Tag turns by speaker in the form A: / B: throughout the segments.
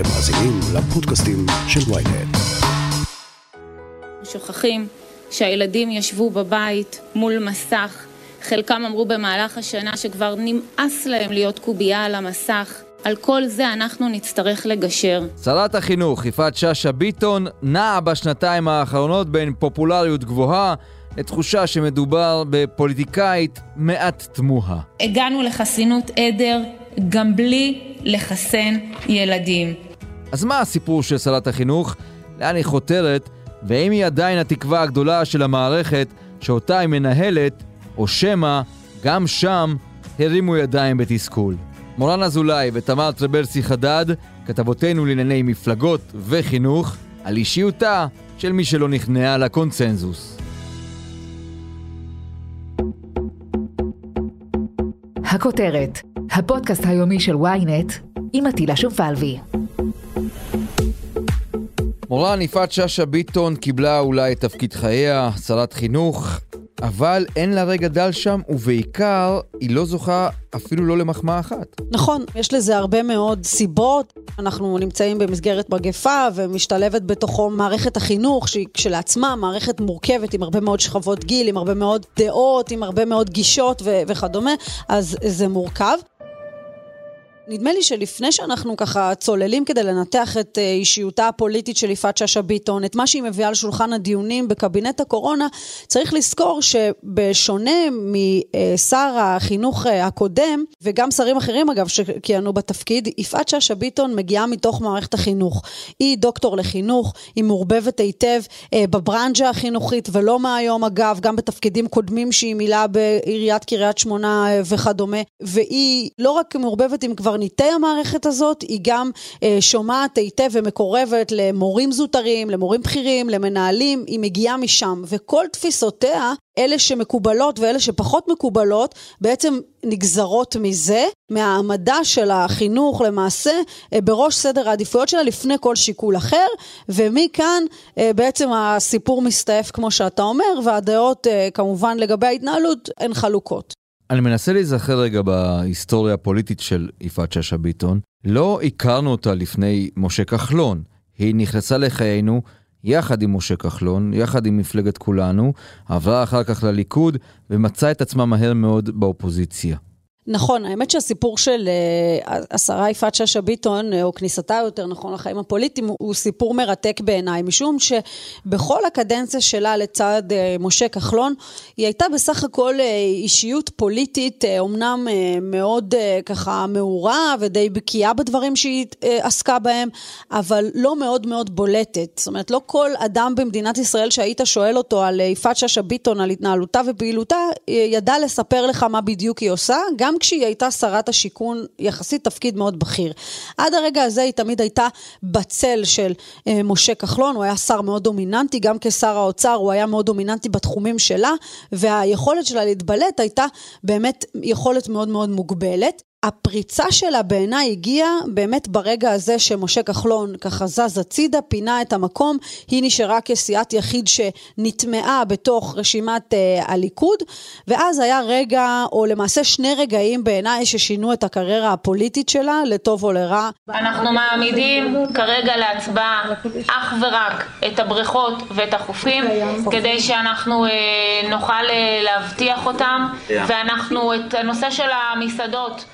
A: אתם מאזינים לפודקאסטים של ויינט.
B: שוכחים שהילדים ישבו בבית מול מסך, חלקם אמרו במהלך השנה שכבר נמאס להם להיות קובייה על המסך. על כל זה אנחנו נצטרך לגשר.
C: שרת החינוך יפעת שאשא ביטון נעה בשנתיים האחרונות בין פופולריות גבוהה לתחושה שמדובר בפוליטיקאית מעט תמוהה.
B: הגענו לחסינות עדר גם בלי לחסן ילדים.
C: אז מה הסיפור של שרת החינוך? לאן היא חותרת? והאם היא עדיין התקווה הגדולה של המערכת שאותה היא מנהלת, או שמא גם שם הרימו ידיים בתסכול? מורן אזולאי ותמר טרבלסי חדד, כתבותינו לענייני מפלגות וחינוך, על אישיותה של מי שלא נכנעה לקונצנזוס.
D: הכותרת, הפודקאסט היומי של ynet עם עטילה שומפלבי.
C: מורן יפעת שאשא ביטון קיבלה אולי את תפקיד חייה, שרת חינוך, אבל אין לה רגע דל שם, ובעיקר, היא לא זוכה אפילו לא למחמאה אחת.
E: נכון, יש לזה הרבה מאוד סיבות. אנחנו נמצאים במסגרת מגפה ומשתלבת בתוכו מערכת החינוך, שהיא כשלעצמה מערכת מורכבת עם הרבה מאוד שכבות גיל, עם הרבה מאוד דעות, עם הרבה מאוד גישות ו- וכדומה, אז זה מורכב. נדמה לי שלפני שאנחנו ככה צוללים כדי לנתח את אה, אישיותה הפוליטית של יפעת שאשא ביטון, את מה שהיא מביאה על שולחן הדיונים בקבינט הקורונה, צריך לזכור שבשונה משר החינוך אה, הקודם, וגם שרים אחרים אגב שכיהנו בתפקיד, יפעת שאשא ביטון מגיעה מתוך מערכת החינוך. היא דוקטור לחינוך, היא מעורבבת היטב אה, בברנז'ה החינוכית, ולא מהיום אגב, גם בתפקידים קודמים שהיא מילאה בעיריית קריית שמונה וכדומה, והיא לא רק מעורבבת עם כבר קברניטי המערכת הזאת, היא גם אה, שומעת היטב ומקורבת למורים זוטרים, למורים בכירים, למנהלים, היא מגיעה משם, וכל תפיסותיה, אלה שמקובלות ואלה שפחות מקובלות, בעצם נגזרות מזה, מהעמדה של החינוך למעשה אה, בראש סדר העדיפויות שלה לפני כל שיקול אחר, ומכאן אה, בעצם הסיפור מסתעף כמו שאתה אומר, והדעות אה, כמובן לגבי ההתנהלות הן חלוקות.
C: אני מנסה להיזכר רגע בהיסטוריה הפוליטית של יפעת שאשא ביטון. לא הכרנו אותה לפני משה כחלון. היא נכנסה לחיינו יחד עם משה כחלון, יחד עם מפלגת כולנו, עברה אחר כך לליכוד ומצאה את עצמה מהר מאוד באופוזיציה.
E: נכון, האמת שהסיפור של uh, השרה יפעת שאשא ביטון, אה, או כניסתה יותר נכון לחיים הפוליטיים, הוא סיפור מרתק בעיניי, משום שבכל הקדנציה שלה לצד uh, משה כחלון, היא הייתה בסך הכל אישיות פוליטית, אומנם מאוד ככה מעורה ודי בקיאה בדברים שהיא עסקה בהם, אבל לא מאוד מאוד בולטת. זאת אומרת, לא כל אדם במדינת ישראל שהיית שואל אותו על יפעת שאשא ביטון, על התנהלותה ופעילותה, ידע לספר לך מה בדיוק היא עושה, גם כשהיא הייתה שרת השיכון, יחסית תפקיד מאוד בכיר. עד הרגע הזה היא תמיד הייתה בצל של אה, משה כחלון, הוא היה שר מאוד דומיננטי, גם כשר האוצר הוא היה מאוד דומיננטי בתחומים שלה, והיכולת שלה להתבלט הייתה באמת יכולת מאוד מאוד מוגבלת. הפריצה שלה בעיניי הגיעה באמת ברגע הזה שמשה כחלון ככה זז הצידה, פינה את המקום, היא נשארה כסיעת יחיד שנטמעה בתוך רשימת אה, הליכוד, ואז היה רגע, או למעשה שני רגעים בעיניי ששינו את הקריירה הפוליטית שלה, לטוב או לרע.
B: אנחנו מעמידים כרגע להצבעה אך ורק את הבריכות ואת החופים, כדי שאנחנו אה, נוכל אה, להבטיח אותם, ואנחנו את הנושא של המסעדות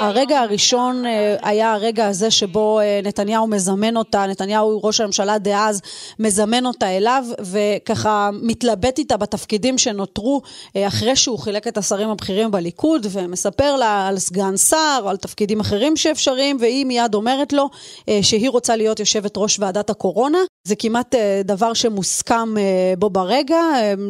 E: הרגע הראשון אה, היה הרגע הזה שבו אה, נתניהו מזמן אותה, נתניהו ראש הממשלה דאז מזמן אותה אליו וככה מתלבט איתה בתפקידים שנותרו אה, אחרי שהוא חילק את השרים הבכירים בליכוד ומספר לה על סגן שר על תפקידים אחרים שאפשריים והיא מיד אומרת לו שהיא רוצה להיות יושבת ראש ועדת הקורונה. זה כמעט דבר שמוסכם בו ברגע,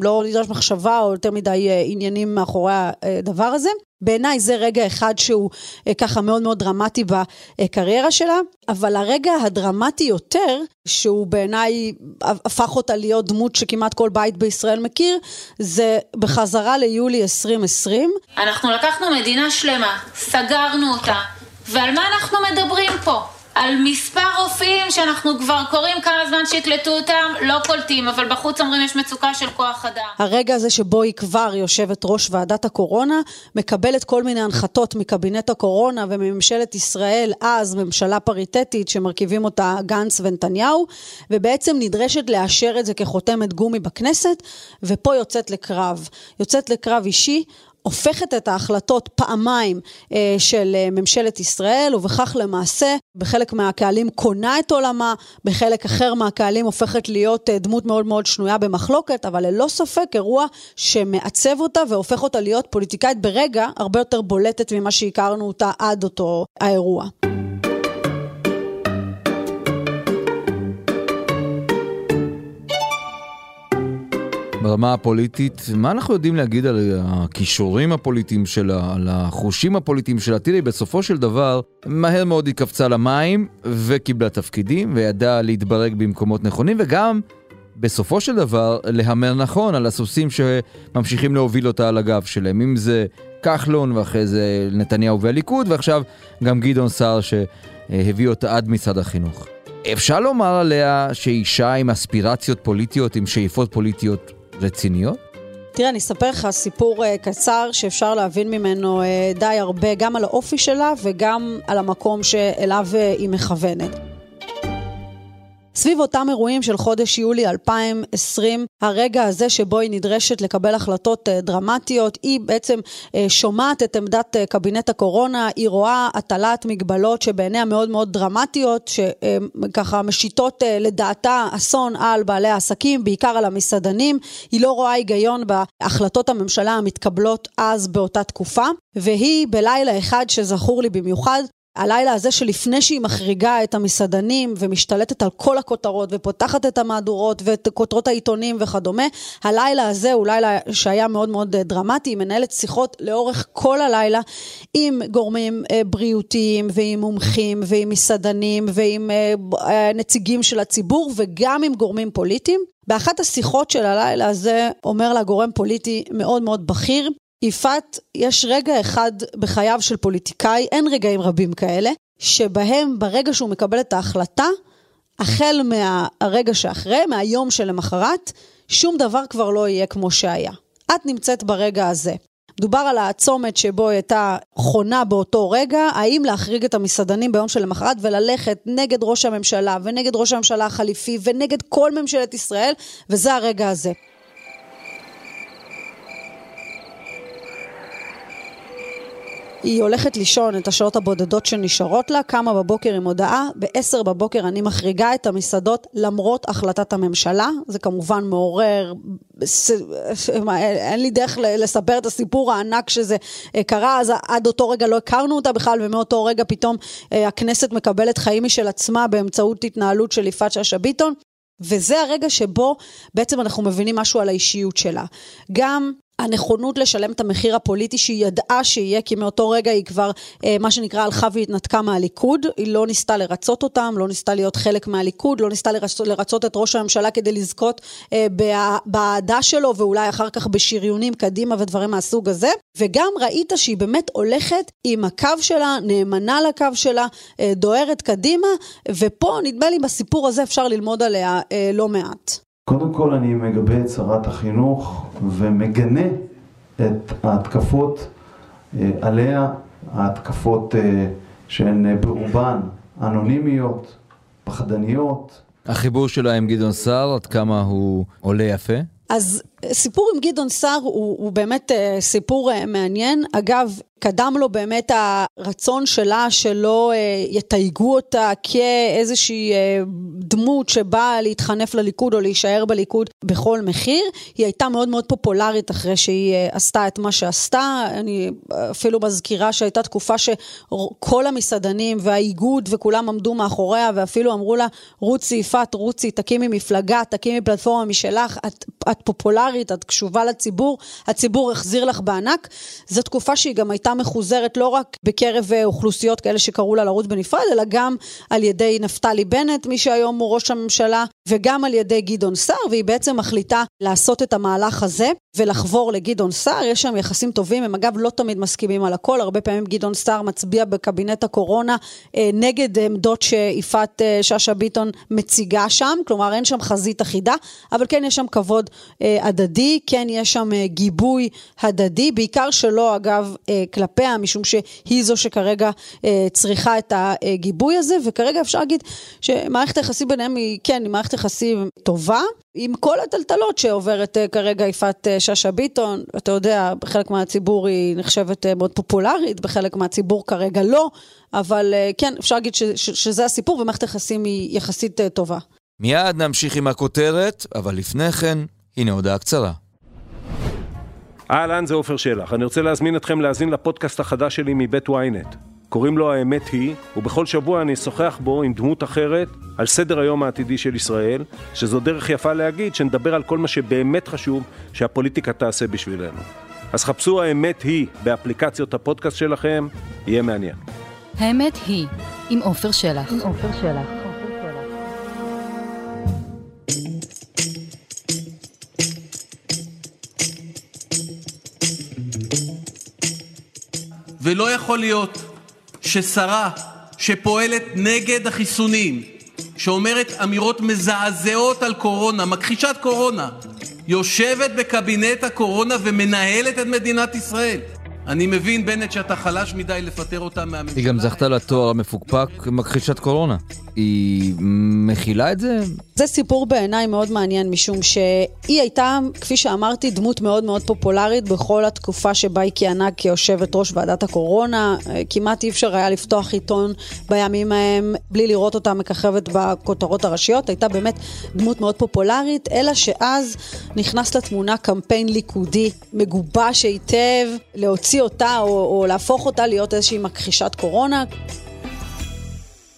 E: לא נדרש מחשבה או יותר מדי עניינים מאחורי הדבר הזה. בעיניי זה רגע אחד שהוא אה, ככה מאוד מאוד דרמטי בקריירה שלה, אבל הרגע הדרמטי יותר, שהוא בעיניי הפך אותה להיות דמות שכמעט כל בית בישראל מכיר, זה בחזרה ליולי 2020.
B: אנחנו לקחנו מדינה שלמה, סגרנו אותה, ועל מה אנחנו מדברים פה? על מספר רופאים שאנחנו כבר קוראים כמה זמן שיקלטו אותם, לא קולטים, אבל בחוץ אומרים יש מצוקה של כוח אדם.
E: הרגע הזה שבו היא כבר יושבת ראש ועדת הקורונה, מקבלת כל מיני הנחתות מקבינט הקורונה ומממשלת ישראל, אז ממשלה פריטטית שמרכיבים אותה גנץ ונתניהו, ובעצם נדרשת לאשר את זה כחותמת גומי בכנסת, ופה יוצאת לקרב. יוצאת לקרב אישי. הופכת את ההחלטות פעמיים אה, של אה, ממשלת ישראל, ובכך למעשה בחלק מהקהלים קונה את עולמה, בחלק אחר מהקהלים הופכת להיות אה, דמות מאוד מאוד שנויה במחלוקת, אבל ללא ספק אירוע שמעצב אותה והופך אותה להיות פוליטיקאית ברגע הרבה יותר בולטת ממה שהכרנו אותה עד אותו האירוע.
C: ברמה הפוליטית, מה אנחנו יודעים להגיד על הכישורים הפוליטיים שלה, על החושים הפוליטיים שלה? תראי, בסופו של דבר, מהר מאוד היא קפצה למים וקיבלה תפקידים וידעה להתברג במקומות נכונים וגם בסופו של דבר להמר נכון על הסוסים שממשיכים להוביל אותה על הגב שלהם, אם זה כחלון ואחרי זה נתניהו והליכוד ועכשיו גם גדעון סער שהביא אותה עד מצד החינוך. אפשר לומר עליה שהיא אישה עם אספירציות פוליטיות, עם שאיפות פוליטיות רציניות?
E: תראה, אני אספר לך סיפור uh, קצר שאפשר להבין ממנו uh, די הרבה, גם על האופי שלה וגם על המקום שאליו uh, היא מכוונת. סביב אותם אירועים של חודש יולי 2020, הרגע הזה שבו היא נדרשת לקבל החלטות אה, דרמטיות, היא בעצם אה, שומעת את עמדת אה, קבינט הקורונה, היא רואה הטלת מגבלות שבעיניה מאוד מאוד דרמטיות, שככה משיתות לדעתה אסון על בעלי העסקים, בעיקר על המסעדנים. היא לא רואה היגיון בהחלטות הממשלה המתקבלות אז באותה תקופה, והיא בלילה אחד שזכור לי במיוחד, הלילה הזה שלפני שהיא מחריגה את המסעדנים ומשתלטת על כל הכותרות ופותחת את המהדורות ואת כותרות העיתונים וכדומה, הלילה הזה הוא לילה שהיה מאוד מאוד דרמטי, היא מנהלת שיחות לאורך כל הלילה עם גורמים אה, בריאותיים ועם מומחים ועם מסעדנים ועם אה, אה, נציגים של הציבור וגם עם גורמים פוליטיים. באחת השיחות של הלילה הזה אומר לה גורם פוליטי מאוד מאוד בכיר, יפעת, יש רגע אחד בחייו של פוליטיקאי, אין רגעים רבים כאלה, שבהם ברגע שהוא מקבל את ההחלטה, החל מהרגע שאחרי, מהיום שלמחרת, שום דבר כבר לא יהיה כמו שהיה. את נמצאת ברגע הזה. מדובר על הצומת שבו היא הייתה חונה באותו רגע, האם להחריג את המסעדנים ביום שלמחרת וללכת נגד ראש הממשלה ונגד ראש הממשלה החליפי ונגד כל ממשלת ישראל, וזה הרגע הזה. היא הולכת לישון את השעות הבודדות שנשארות לה, קמה בבוקר עם הודעה, ב-10 בבוקר אני מחריגה את המסעדות למרות החלטת הממשלה. זה כמובן מעורר, אין לי דרך לספר את הסיפור הענק שזה אה, קרה, אז עד אותו רגע לא הכרנו אותה בכלל, ומאותו רגע פתאום אה, הכנסת מקבלת חיים משל עצמה באמצעות התנהלות של יפעת שאשא ביטון. וזה הרגע שבו בעצם אנחנו מבינים משהו על האישיות שלה. גם הנכונות לשלם את המחיר הפוליטי שהיא ידעה שיהיה, כי מאותו רגע היא כבר, אה, מה שנקרא, הלכה והתנתקה מהליכוד. היא לא ניסתה לרצות אותם, לא ניסתה להיות חלק מהליכוד, לא ניסתה לרצות, לרצות את ראש הממשלה כדי לזכות אה, באהדה שלו, ואולי אחר כך בשריונים קדימה ודברים מהסוג הזה. וגם ראית שהיא באמת הולכת עם הקו שלה, נאמנה לקו שלה, אה, דוהרת קדימה, ופה נדמה לי בסיפור הזה אפשר ללמוד עליה אה, לא מעט.
F: קודם כל אני מגבה את שרת החינוך ומגנה את ההתקפות אה, עליה, ההתקפות אה, שהן אה, ברובן אנונימיות, פחדניות.
C: החיבור שלה עם גדעון סער, עד כמה הוא עולה יפה?
E: אז סיפור עם גדעון סער הוא, הוא באמת סיפור מעניין. אגב, קדם לו באמת הרצון שלה שלא אה, יתייגו אותה כאיזושהי אה, דמות שבאה להתחנף לליכוד או להישאר בליכוד בכל מחיר. היא הייתה מאוד מאוד פופולרית אחרי שהיא אה, עשתה את מה שעשתה. אני אפילו מזכירה שהייתה תקופה שכל המסעדנים והאיגוד וכולם עמדו מאחוריה ואפילו אמרו לה, רוצי יפעת, רוצי, תקימי מפלגה, תקימי פלטפורמה משלך, את, את פופולרית. פופולרית, את קשובה לציבור, הציבור החזיר לך בענק. זו תקופה שהיא גם הייתה מחוזרת לא רק בקרב אה, אוכלוסיות כאלה שקראו לה לרוץ בנפרד, אלא גם על ידי נפתלי בנט, מי שהיום הוא ראש הממשלה, וגם על ידי גדעון סער, והיא בעצם מחליטה לעשות את המהלך הזה ולחבור לגדעון סער. יש שם יחסים טובים, הם אגב לא תמיד מסכימים על הכל, הרבה פעמים גדעון סער מצביע בקבינט הקורונה אה, נגד עמדות שיפעת אה, שאשא ביטון מציגה שם, כלומר אין שם חזית אחידה, אבל כן יש שם כבוד אה, הדדי, כן יש שם אה, גיבוי הדדי, בעיקר שלא אגב אה, כלפיה, משום שהיא זו שכרגע אה, צריכה את הגיבוי הזה, וכרגע אפשר להגיד שמערכת היחסים ביניהם היא, כן, היא מערכת יחסים טובה. עם כל הטלטלות שעוברת כרגע יפעת שאשא ביטון, אתה יודע, בחלק מהציבור היא נחשבת מאוד פופולרית, בחלק מהציבור כרגע לא, אבל כן, אפשר להגיד ש- ש- שזה הסיפור ומערכת היחסים היא יחסית טובה.
C: מיד נמשיך עם הכותרת, אבל לפני כן, הנה הודעה קצרה.
G: אהלן, זה עופר שלח. אני רוצה להזמין אתכם להאזין לפודקאסט החדש שלי מבית ynet. קוראים לו האמת היא, ובכל שבוע אני אשוחח בו עם דמות אחרת על סדר היום העתידי של ישראל, שזו דרך יפה להגיד שנדבר על כל מה שבאמת חשוב שהפוליטיקה תעשה בשבילנו. אז חפשו האמת היא באפליקציות הפודקאסט שלכם, יהיה מעניין.
H: האמת היא, עם עופר שלח. עם עופר שלח.
I: ולא יכול להיות ששרה שפועלת נגד החיסונים, שאומרת אמירות מזעזעות על קורונה, מכחישת קורונה, יושבת בקבינט הקורונה ומנהלת את מדינת ישראל. אני מבין, בנט, שאתה חלש מדי לפטר אותה מהממשלה.
C: היא גם זכתה לתואר המפוקפק מכחישת קורונה. היא מכילה את זה?
E: זה סיפור בעיניי מאוד מעניין, משום שהיא הייתה, כפי שאמרתי, דמות מאוד מאוד פופולרית בכל התקופה שבה היא כיהנה כיושבת ראש ועדת הקורונה. כמעט אי אפשר היה לפתוח עיתון בימים ההם בלי לראות אותה מככבת בכותרות הראשיות. הייתה באמת דמות מאוד פופולרית, אלא שאז נכנס לתמונה קמפיין ליכודי מגובש היטב, להוציא אותה או, או להפוך אותה להיות איזושהי מכחישת קורונה.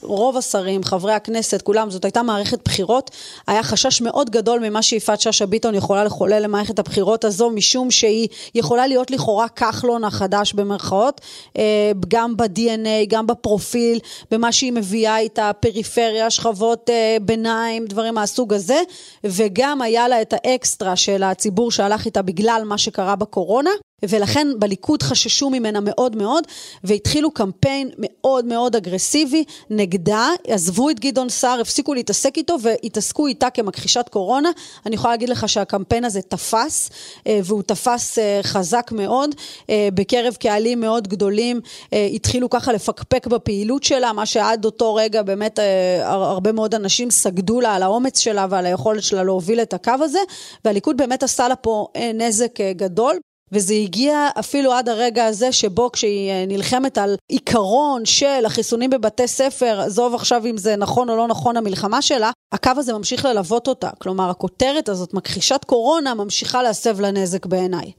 E: רוב השרים, חברי הכנסת, כולם, זאת הייתה מערכת בחירות. היה חשש מאוד גדול ממה שיפעת שאשא ביטון יכולה לחולל למערכת הבחירות הזו, משום שהיא יכולה להיות לכאורה כחלון החדש במרכאות, אה, גם ב-DNA, גם בפרופיל, במה שהיא מביאה איתה, פריפריה, שכבות אה, ביניים, דברים מהסוג הזה, וגם היה לה את האקסטרה של הציבור שהלך איתה בגלל מה שקרה בקורונה. ולכן בליכוד חששו ממנה מאוד מאוד, והתחילו קמפיין מאוד מאוד אגרסיבי נגדה, עזבו את גדעון סער, הפסיקו להתעסק איתו והתעסקו איתה כמכחישת קורונה. אני יכולה להגיד לך שהקמפיין הזה תפס, והוא תפס חזק מאוד, בקרב קהלים מאוד גדולים, התחילו ככה לפקפק בפעילות שלה, מה שעד אותו רגע באמת הרבה מאוד אנשים סגדו לה על האומץ שלה ועל היכולת שלה להוביל את הקו הזה, והליכוד באמת עשה לה פה נזק גדול. וזה הגיע אפילו עד הרגע הזה שבו כשהיא נלחמת על עיקרון של החיסונים בבתי ספר, עזוב עכשיו אם זה נכון או לא נכון המלחמה שלה, הקו הזה ממשיך ללוות אותה. כלומר, הכותרת הזאת, מכחישת קורונה, ממשיכה להסב לה נזק בעיניי.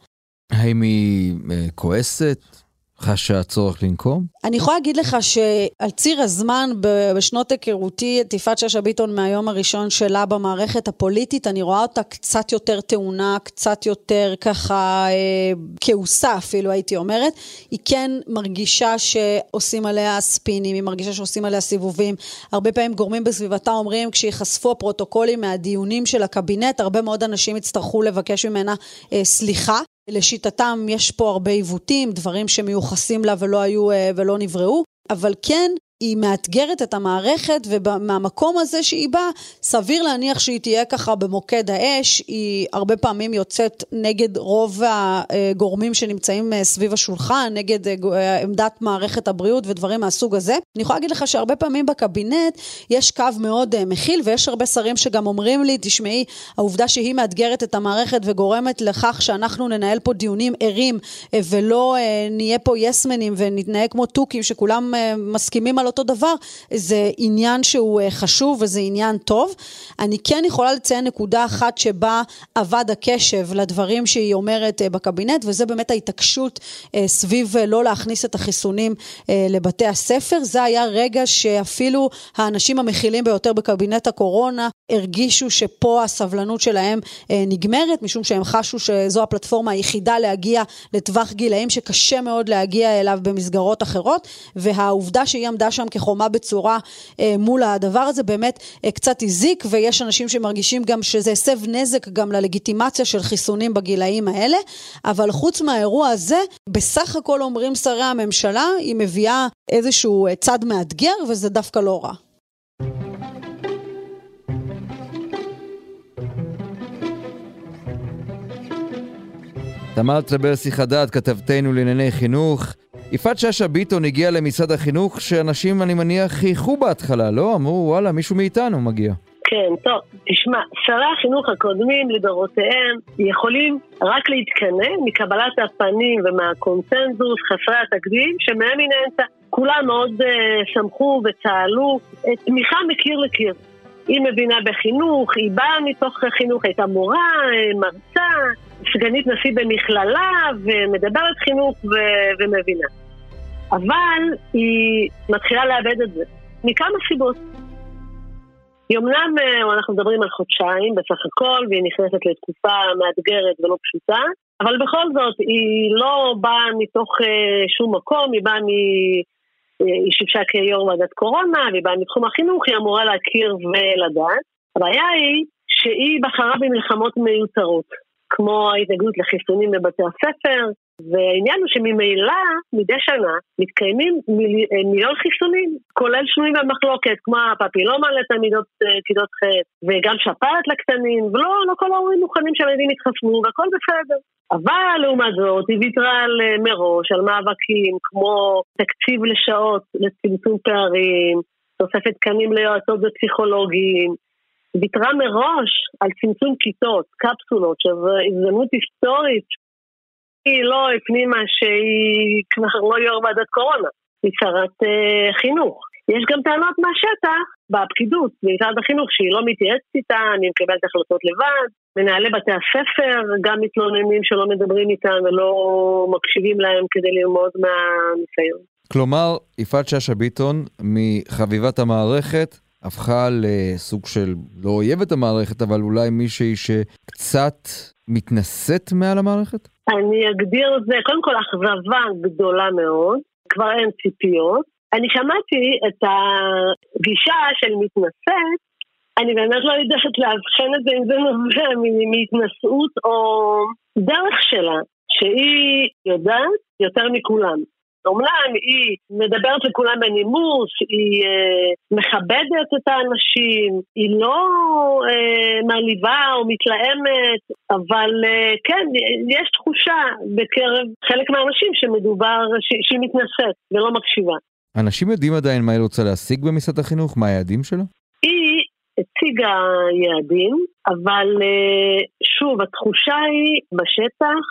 C: האם היא כועסת? חשה צורך לנקום?
E: אני יכולה להגיד לך שעל ציר הזמן, בשנות היכרותי את יפעת שאשא ביטון מהיום הראשון שלה במערכת הפוליטית, אני רואה אותה קצת יותר טעונה, קצת יותר ככה אה, כעוסה אפילו הייתי אומרת. היא כן מרגישה שעושים עליה ספינים, היא מרגישה שעושים עליה סיבובים. הרבה פעמים גורמים בסביבתה אומרים, כשיחשפו הפרוטוקולים מהדיונים של הקבינט, הרבה מאוד אנשים יצטרכו לבקש ממנה אה, סליחה. לשיטתם יש פה הרבה עיוותים, דברים שמיוחסים לה ולא היו ולא נבראו, אבל כן היא מאתגרת את המערכת ומהמקום הזה שהיא באה, סביר להניח שהיא תהיה ככה במוקד האש, היא הרבה פעמים יוצאת נגד רוב הגורמים שנמצאים סביב השולחן, נגד עמדת מערכת הבריאות ודברים מהסוג הזה. אני יכולה להגיד לך שהרבה פעמים בקבינט יש קו מאוד מכיל ויש הרבה שרים שגם אומרים לי, תשמעי, העובדה שהיא מאתגרת את המערכת וגורמת לכך שאנחנו ננהל פה דיונים ערים ולא נהיה פה יסמנים ונתנהג כמו תוכים שכולם מסכימים על על אותו דבר, זה עניין שהוא אה, חשוב וזה עניין טוב. אני כן יכולה לציין נקודה אחת שבה אבד הקשב לדברים שהיא אומרת אה, בקבינט, וזה באמת ההתעקשות סביב לא להכניס את החיסונים לבתי הספר. זה היה רגע שאפילו האנשים המכילים ביותר בקבינט הקורונה הרגישו שפה הסבלנות שלהם נגמרת, משום שהם חשו שזו הפלטפורמה היחידה להגיע לטווח גילאים שקשה מאוד להגיע אליו במסגרות אחרות, והעובדה שהיא עמדה שם כחומה בצורה אה, מול הדבר הזה באמת אה, קצת הזיק, ויש אנשים שמרגישים גם שזה הסב נזק גם ללגיטימציה של חיסונים בגילאים האלה, אבל חוץ מהאירוע הזה, בסך הכל אומרים שרי הממשלה, היא מביאה איזשהו אה, צד מאתגר, וזה דווקא לא רע.
C: תמר טרבלסי חדד, כתבתנו לענייני חינוך. יפעת שאשא ביטון הגיעה למשרד החינוך שאנשים, אני מניח, חייכו בהתחלה, לא? אמרו, וואלה, מישהו מאיתנו מגיע.
J: כן, טוב, תשמע, שרי החינוך הקודמים לדורותיהם יכולים רק להתקנא מקבלת הפנים ומהקונצנזוס חסרי התקדים שמהם היא נהנתה. כולם מאוד uh, שמחו וצהלו, תמיכה מקיר לקיר. היא מבינה בחינוך, היא באה מתוך חינוך, הייתה מורה, מרצה, סגנית נשיא במכללה ומדברת חינוך ו- ומבינה. אבל היא מתחילה לאבד את זה, מכמה סיבות. היא אמנם, אה, אנחנו מדברים על חודשיים בסך הכל, והיא נכנסת לתקופה מאתגרת ולא פשוטה, אבל בכל זאת, היא לא באה מתוך אה, שום מקום, היא באה מ... אה, היא שימשה כיו"ר ועדת קורונה, והיא באה מתחום החינוך, היא אמורה להכיר ולדעת. הבעיה היא שהיא בחרה במלחמות מיותרות. כמו ההתנגדות לחיסונים בבתי הספר, והעניין הוא שממילא מדי שנה מתקיימים מיל... אה, מיליון חיסונים, כולל שנויים במחלוקת, כמו הפפילומה לתלמידות אה, כיתות ח' וגם שפעת לקטנים, ולא לא כל ההורים מוכנים שהילדים יתחסנו והכל בסדר. אבל לעומת זאת היא ויתרה על אה, מראש, על מאבקים כמו תקציב לשעות לצמצום פערים, תוספת תקנים ליועצות ופסיכולוגים, ויתרה מראש על צמצום כיתות, קפסולות, שזו הזדמנות היסטורית. היא לא הפנימה שהיא כבר לא יו"ר ועדת קורונה, היא שרת אה, חינוך. יש גם טענות מהשטח, בפקידות, במשרד החינוך, שהיא לא מתייעצת איתה, אני מקבלת החלטות לבד. מנהלי בתי הספר גם מתלוננים שלא מדברים איתם ולא מקשיבים להם כדי ללמוד מהניסיון.
C: כלומר, יפעת שאשא ביטון, מחביבת המערכת, הפכה לסוג של, לא אויבת המערכת, אבל אולי מישהי שקצת מתנשאת מעל המערכת?
J: אני אגדיר את זה, קודם כל אכזבה גדולה מאוד, כבר אין ציפיות. אני שמעתי את הגישה של מתנשאת, אני באמת לא יודעת לאבחן את זה אם זה נובע מהתנשאות או דרך שלה, שהיא יודעת יותר מכולם. אומנם היא מדברת לכולם בנימוס, היא אה, מכבדת את האנשים, היא לא אה, מעליבה או מתלהמת, אבל אה, כן, יש תחושה בקרב חלק מהאנשים שמדובר, ש, שהיא מתנשאת ולא מקשיבה.
C: אנשים יודעים עדיין מה היא רוצה להשיג במשרד החינוך? מה היעדים שלה?
J: היא הציגה יעדים, אבל אה, שוב, התחושה היא בשטח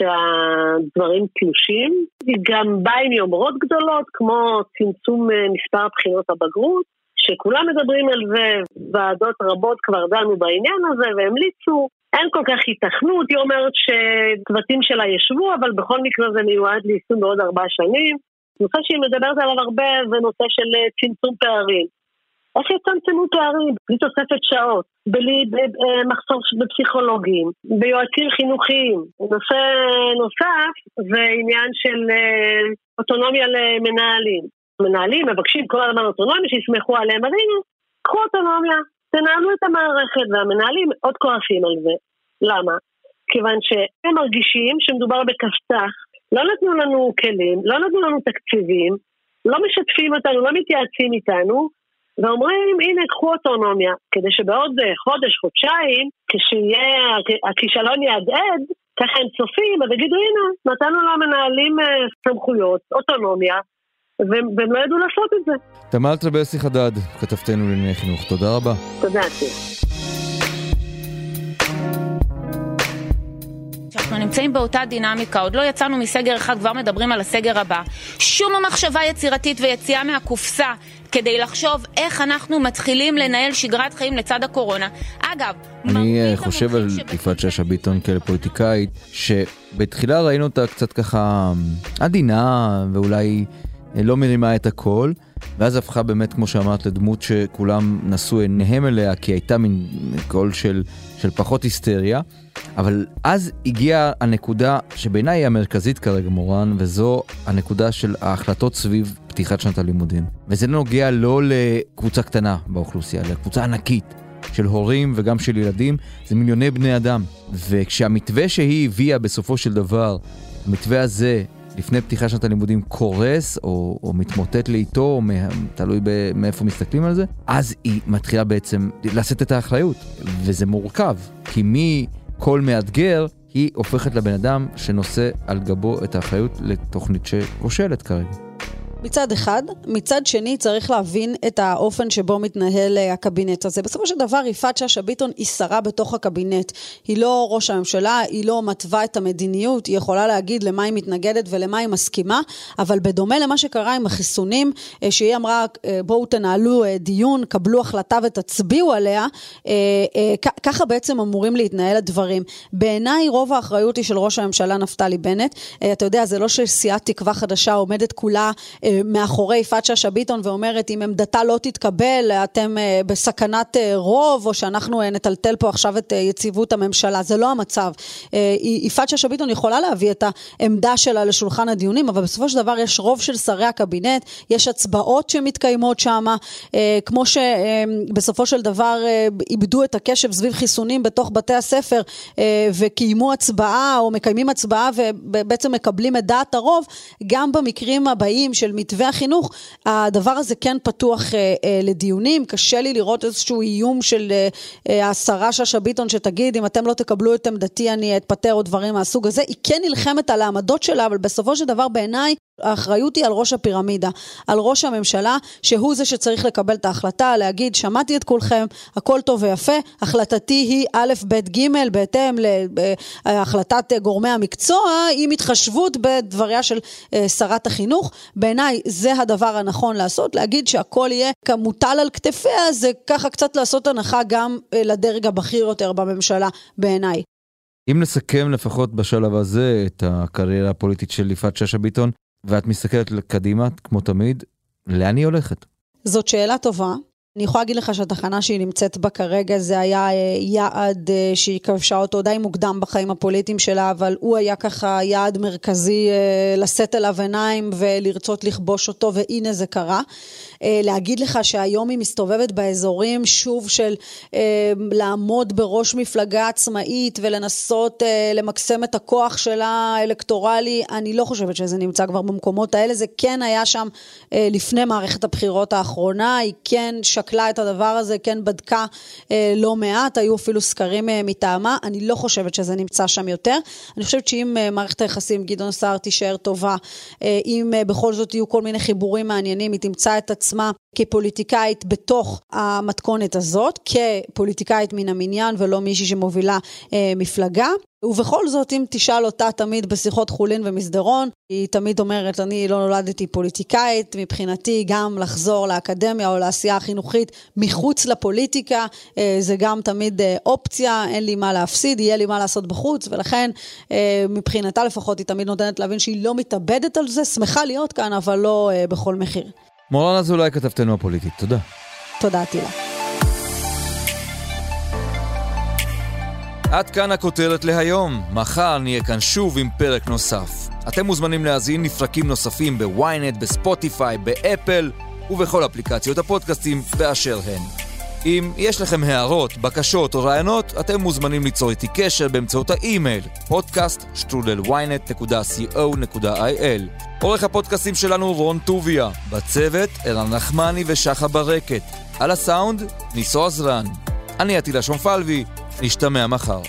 J: שהדברים תלושים. היא גם באה עם יומרות גדולות, כמו צמצום אה, מספר בחינות הבגרות, שכולם מדברים על זה, ועדות רבות כבר דנו בעניין הזה והמליצו. אין כל כך התכנות, היא אומרת שצוותים שלה ישבו, אבל בכל מקרה זה מיועד ליישום בעוד ארבע שנים. נושא שהיא מדברת עליו הרבה זה נושא של אה, צמצום פערים. איך יצמצמו פערים? בלי תוספת שעות, בלי אה, מחסור בפסיכולוגים, ביועצים חינוכיים. נושא נוסף זה עניין של אה, אוטונומיה למנהלים. מנהלים מבקשים כל הזמן אוטונומיה, שיסמכו עליהם, אז הנה, קחו אוטונומיה, תנהלו את המערכת, והמנהלים עוד כועסים על זה. למה? כיוון שהם מרגישים שמדובר בכסת"ח, לא נתנו לנו כלים, לא נתנו לנו תקציבים, לא משתפים אותנו, לא מתייעצים איתנו, ואומרים, הנה, קחו אוטונומיה, כדי שבעוד אה, חודש, חודשיים, כשיהיה, הכישלון יהדהד, ככה הם צופים, אז יגידו, הנה, נתנו למנהלים אה, סמכויות, אוטונומיה, והם לא ידעו לעשות את זה.
C: תמל טרבלסי חדד, כתבתנו לענייני חינוך, תודה רבה.
J: תודה, תודה.
B: אנחנו נמצאים באותה דינמיקה, עוד לא יצאנו מסגר אחד, כבר מדברים על הסגר הבא. שום מחשבה יצירתית ויציאה מהקופסה כדי לחשוב איך אנחנו מתחילים לנהל שגרת חיים לצד הקורונה. אגב,
C: אני אה, חושב על יפעת שאשא ביטון כפוליטיקאית, שבתחילה ראינו אותה קצת ככה עדינה ואולי לא מרימה את הכל. ואז הפכה באמת, כמו שאמרת, לדמות שכולם נשאו עיניהם אליה, כי הייתה מין קול של, של פחות היסטריה. אבל אז הגיעה הנקודה שבעיניי היא המרכזית כרגע, מורן, וזו הנקודה של ההחלטות סביב פתיחת שנת הלימודים. וזה נוגע לא לקבוצה קטנה באוכלוסייה, אלא לקבוצה ענקית. של הורים וגם של ילדים, זה מיליוני בני אדם. וכשהמתווה שהיא הביאה בסופו של דבר, המתווה הזה לפני פתיחת שנת הלימודים קורס או, או מתמוטט לאיתו, או מה, תלוי מאיפה מסתכלים על זה, אז היא מתחילה בעצם לשאת את האחריות. וזה מורכב, כי מכל מאתגר היא הופכת לבן אדם שנושא על גבו את האחריות לתוכנית שכושלת כרגע.
E: מצד אחד. מצד שני, צריך להבין את האופן שבו מתנהל אה, הקבינט הזה. בסופו של דבר, יפעת שאשא ביטון היא שרה בתוך הקבינט. היא לא ראש הממשלה, היא לא מתווה את המדיניות, היא יכולה להגיד למה היא מתנגדת ולמה היא מסכימה, אבל בדומה למה שקרה עם החיסונים, אה, שהיא אמרה, אה, בואו תנהלו דיון, קבלו החלטה ותצביעו עליה, ככה בעצם אמורים להתנהל הדברים. בעיניי, רוב האחריות היא של ראש הממשלה נפתלי בנט. אתה יודע, זה לא שסיעת תקווה חדשה עומדת כולה מאחורי יפעת שאשא ביטון ואומרת, אם עמדתה לא תתקבל, אתם אה, בסכנת אה, רוב, או שאנחנו אה, נטלטל פה עכשיו את יציבות הממשלה. זה לא המצב. יפעת שאשא ביטון יכולה להביא את העמדה שלה לשולחן הדיונים, אבל בסופו של דבר יש רוב של שרי הקבינט, יש הצבעות שמתקיימות שם, כמו שבסופו של דבר איבדו את הקשב סביב חיסונים בתוך בתי הספר, וקיימו הצבעה, או מקיימים הצבעה, ובעצם מקבלים את דעת הרוב, גם במקרים הבאים של מתווה החינוך, הדבר הזה כן פתוח אה, אה, לדיונים. קשה לי לראות איזשהו איום של אה, אה, השרה שאשא ביטון שתגיד, אם אתם לא תקבלו את עמדתי אני אתפטר או דברים מהסוג הזה. היא כן נלחמת על העמדות שלה, אבל בסופו של דבר בעיניי האחריות היא על ראש הפירמידה, על ראש הממשלה, שהוא זה שצריך לקבל את ההחלטה, להגיד, שמעתי את כולכם, הכל טוב ויפה, החלטתי היא א', ב', ג', בהתאם להחלטת גורמי המקצוע, עם התחשבות בדבריה של אה, שרת החינוך. בעיניי זה הדבר הנכון לעשות, להגיד שהכל יהיה כמוטל על כתפיה, זה ככה קצת לעשות הנחה גם אה, לדרג הבכיר יותר בממשלה, בעיניי.
C: אם נסכם לפחות בשלב הזה את הקריירה הפוליטית של יפעת שאשא ביטון, ואת מסתכלת קדימה, כמו תמיד, לאן היא הולכת?
E: זאת שאלה טובה. אני יכולה להגיד לך שהתחנה שהיא נמצאת בה כרגע זה היה אה, יעד אה, שהיא כבשה אותו די מוקדם בחיים הפוליטיים שלה, אבל הוא היה ככה יעד מרכזי אה, לשאת אליו עיניים ולרצות לכבוש אותו, והנה זה קרה. להגיד לך שהיום היא מסתובבת באזורים שוב של לעמוד בראש מפלגה עצמאית ולנסות למקסם את הכוח שלה האלקטורלי, אני לא חושבת שזה נמצא כבר במקומות האלה. זה כן היה שם לפני מערכת הבחירות האחרונה, היא כן... שקלה את הדבר הזה, כן בדקה אה, לא מעט, היו אפילו סקרים אה, מטעמה, אני לא חושבת שזה נמצא שם יותר. אני חושבת שאם אה, מערכת היחסים עם גדעון סער תישאר טובה, אה, אם אה, בכל זאת יהיו כל מיני חיבורים מעניינים, היא תמצא את עצמה כפוליטיקאית בתוך המתכונת הזאת, כפוליטיקאית מן המניין ולא מישהי שמובילה אה, מפלגה. ובכל זאת, אם תשאל אותה תמיד בשיחות חולין ומסדרון, היא תמיד אומרת, אני לא נולדתי פוליטיקאית, מבחינתי גם לחזור לאקדמיה או לעשייה החינוכית מחוץ לפוליטיקה, אה, זה גם תמיד אה, אופציה, אין לי מה להפסיד, יהיה לי מה לעשות בחוץ, ולכן אה, מבחינתה לפחות היא תמיד נותנת להבין שהיא לא מתאבדת על זה, שמחה להיות כאן, אבל לא בכל מחיר.
C: מורן אזולאי כתבתנו הפוליטית, תודה.
E: תודה, טילה.
C: עד כאן הכותרת להיום. מחר נהיה כאן שוב עם פרק נוסף. אתם מוזמנים להזין לפרקים נוספים בוויינט, בספוטיפיי, באפל ובכל אפליקציות הפודקאסטים באשר הן. אם יש לכם הערות, בקשות או רעיונות, אתם מוזמנים ליצור איתי קשר באמצעות האימייל podcast.ynet.co.il עורך הפודקאסטים שלנו רון טוביה, בצוות ערן נחמני ושחה ברקת, על הסאונד ניסו עזרן. אני עטילה שומפלבי, נשתמע מחר.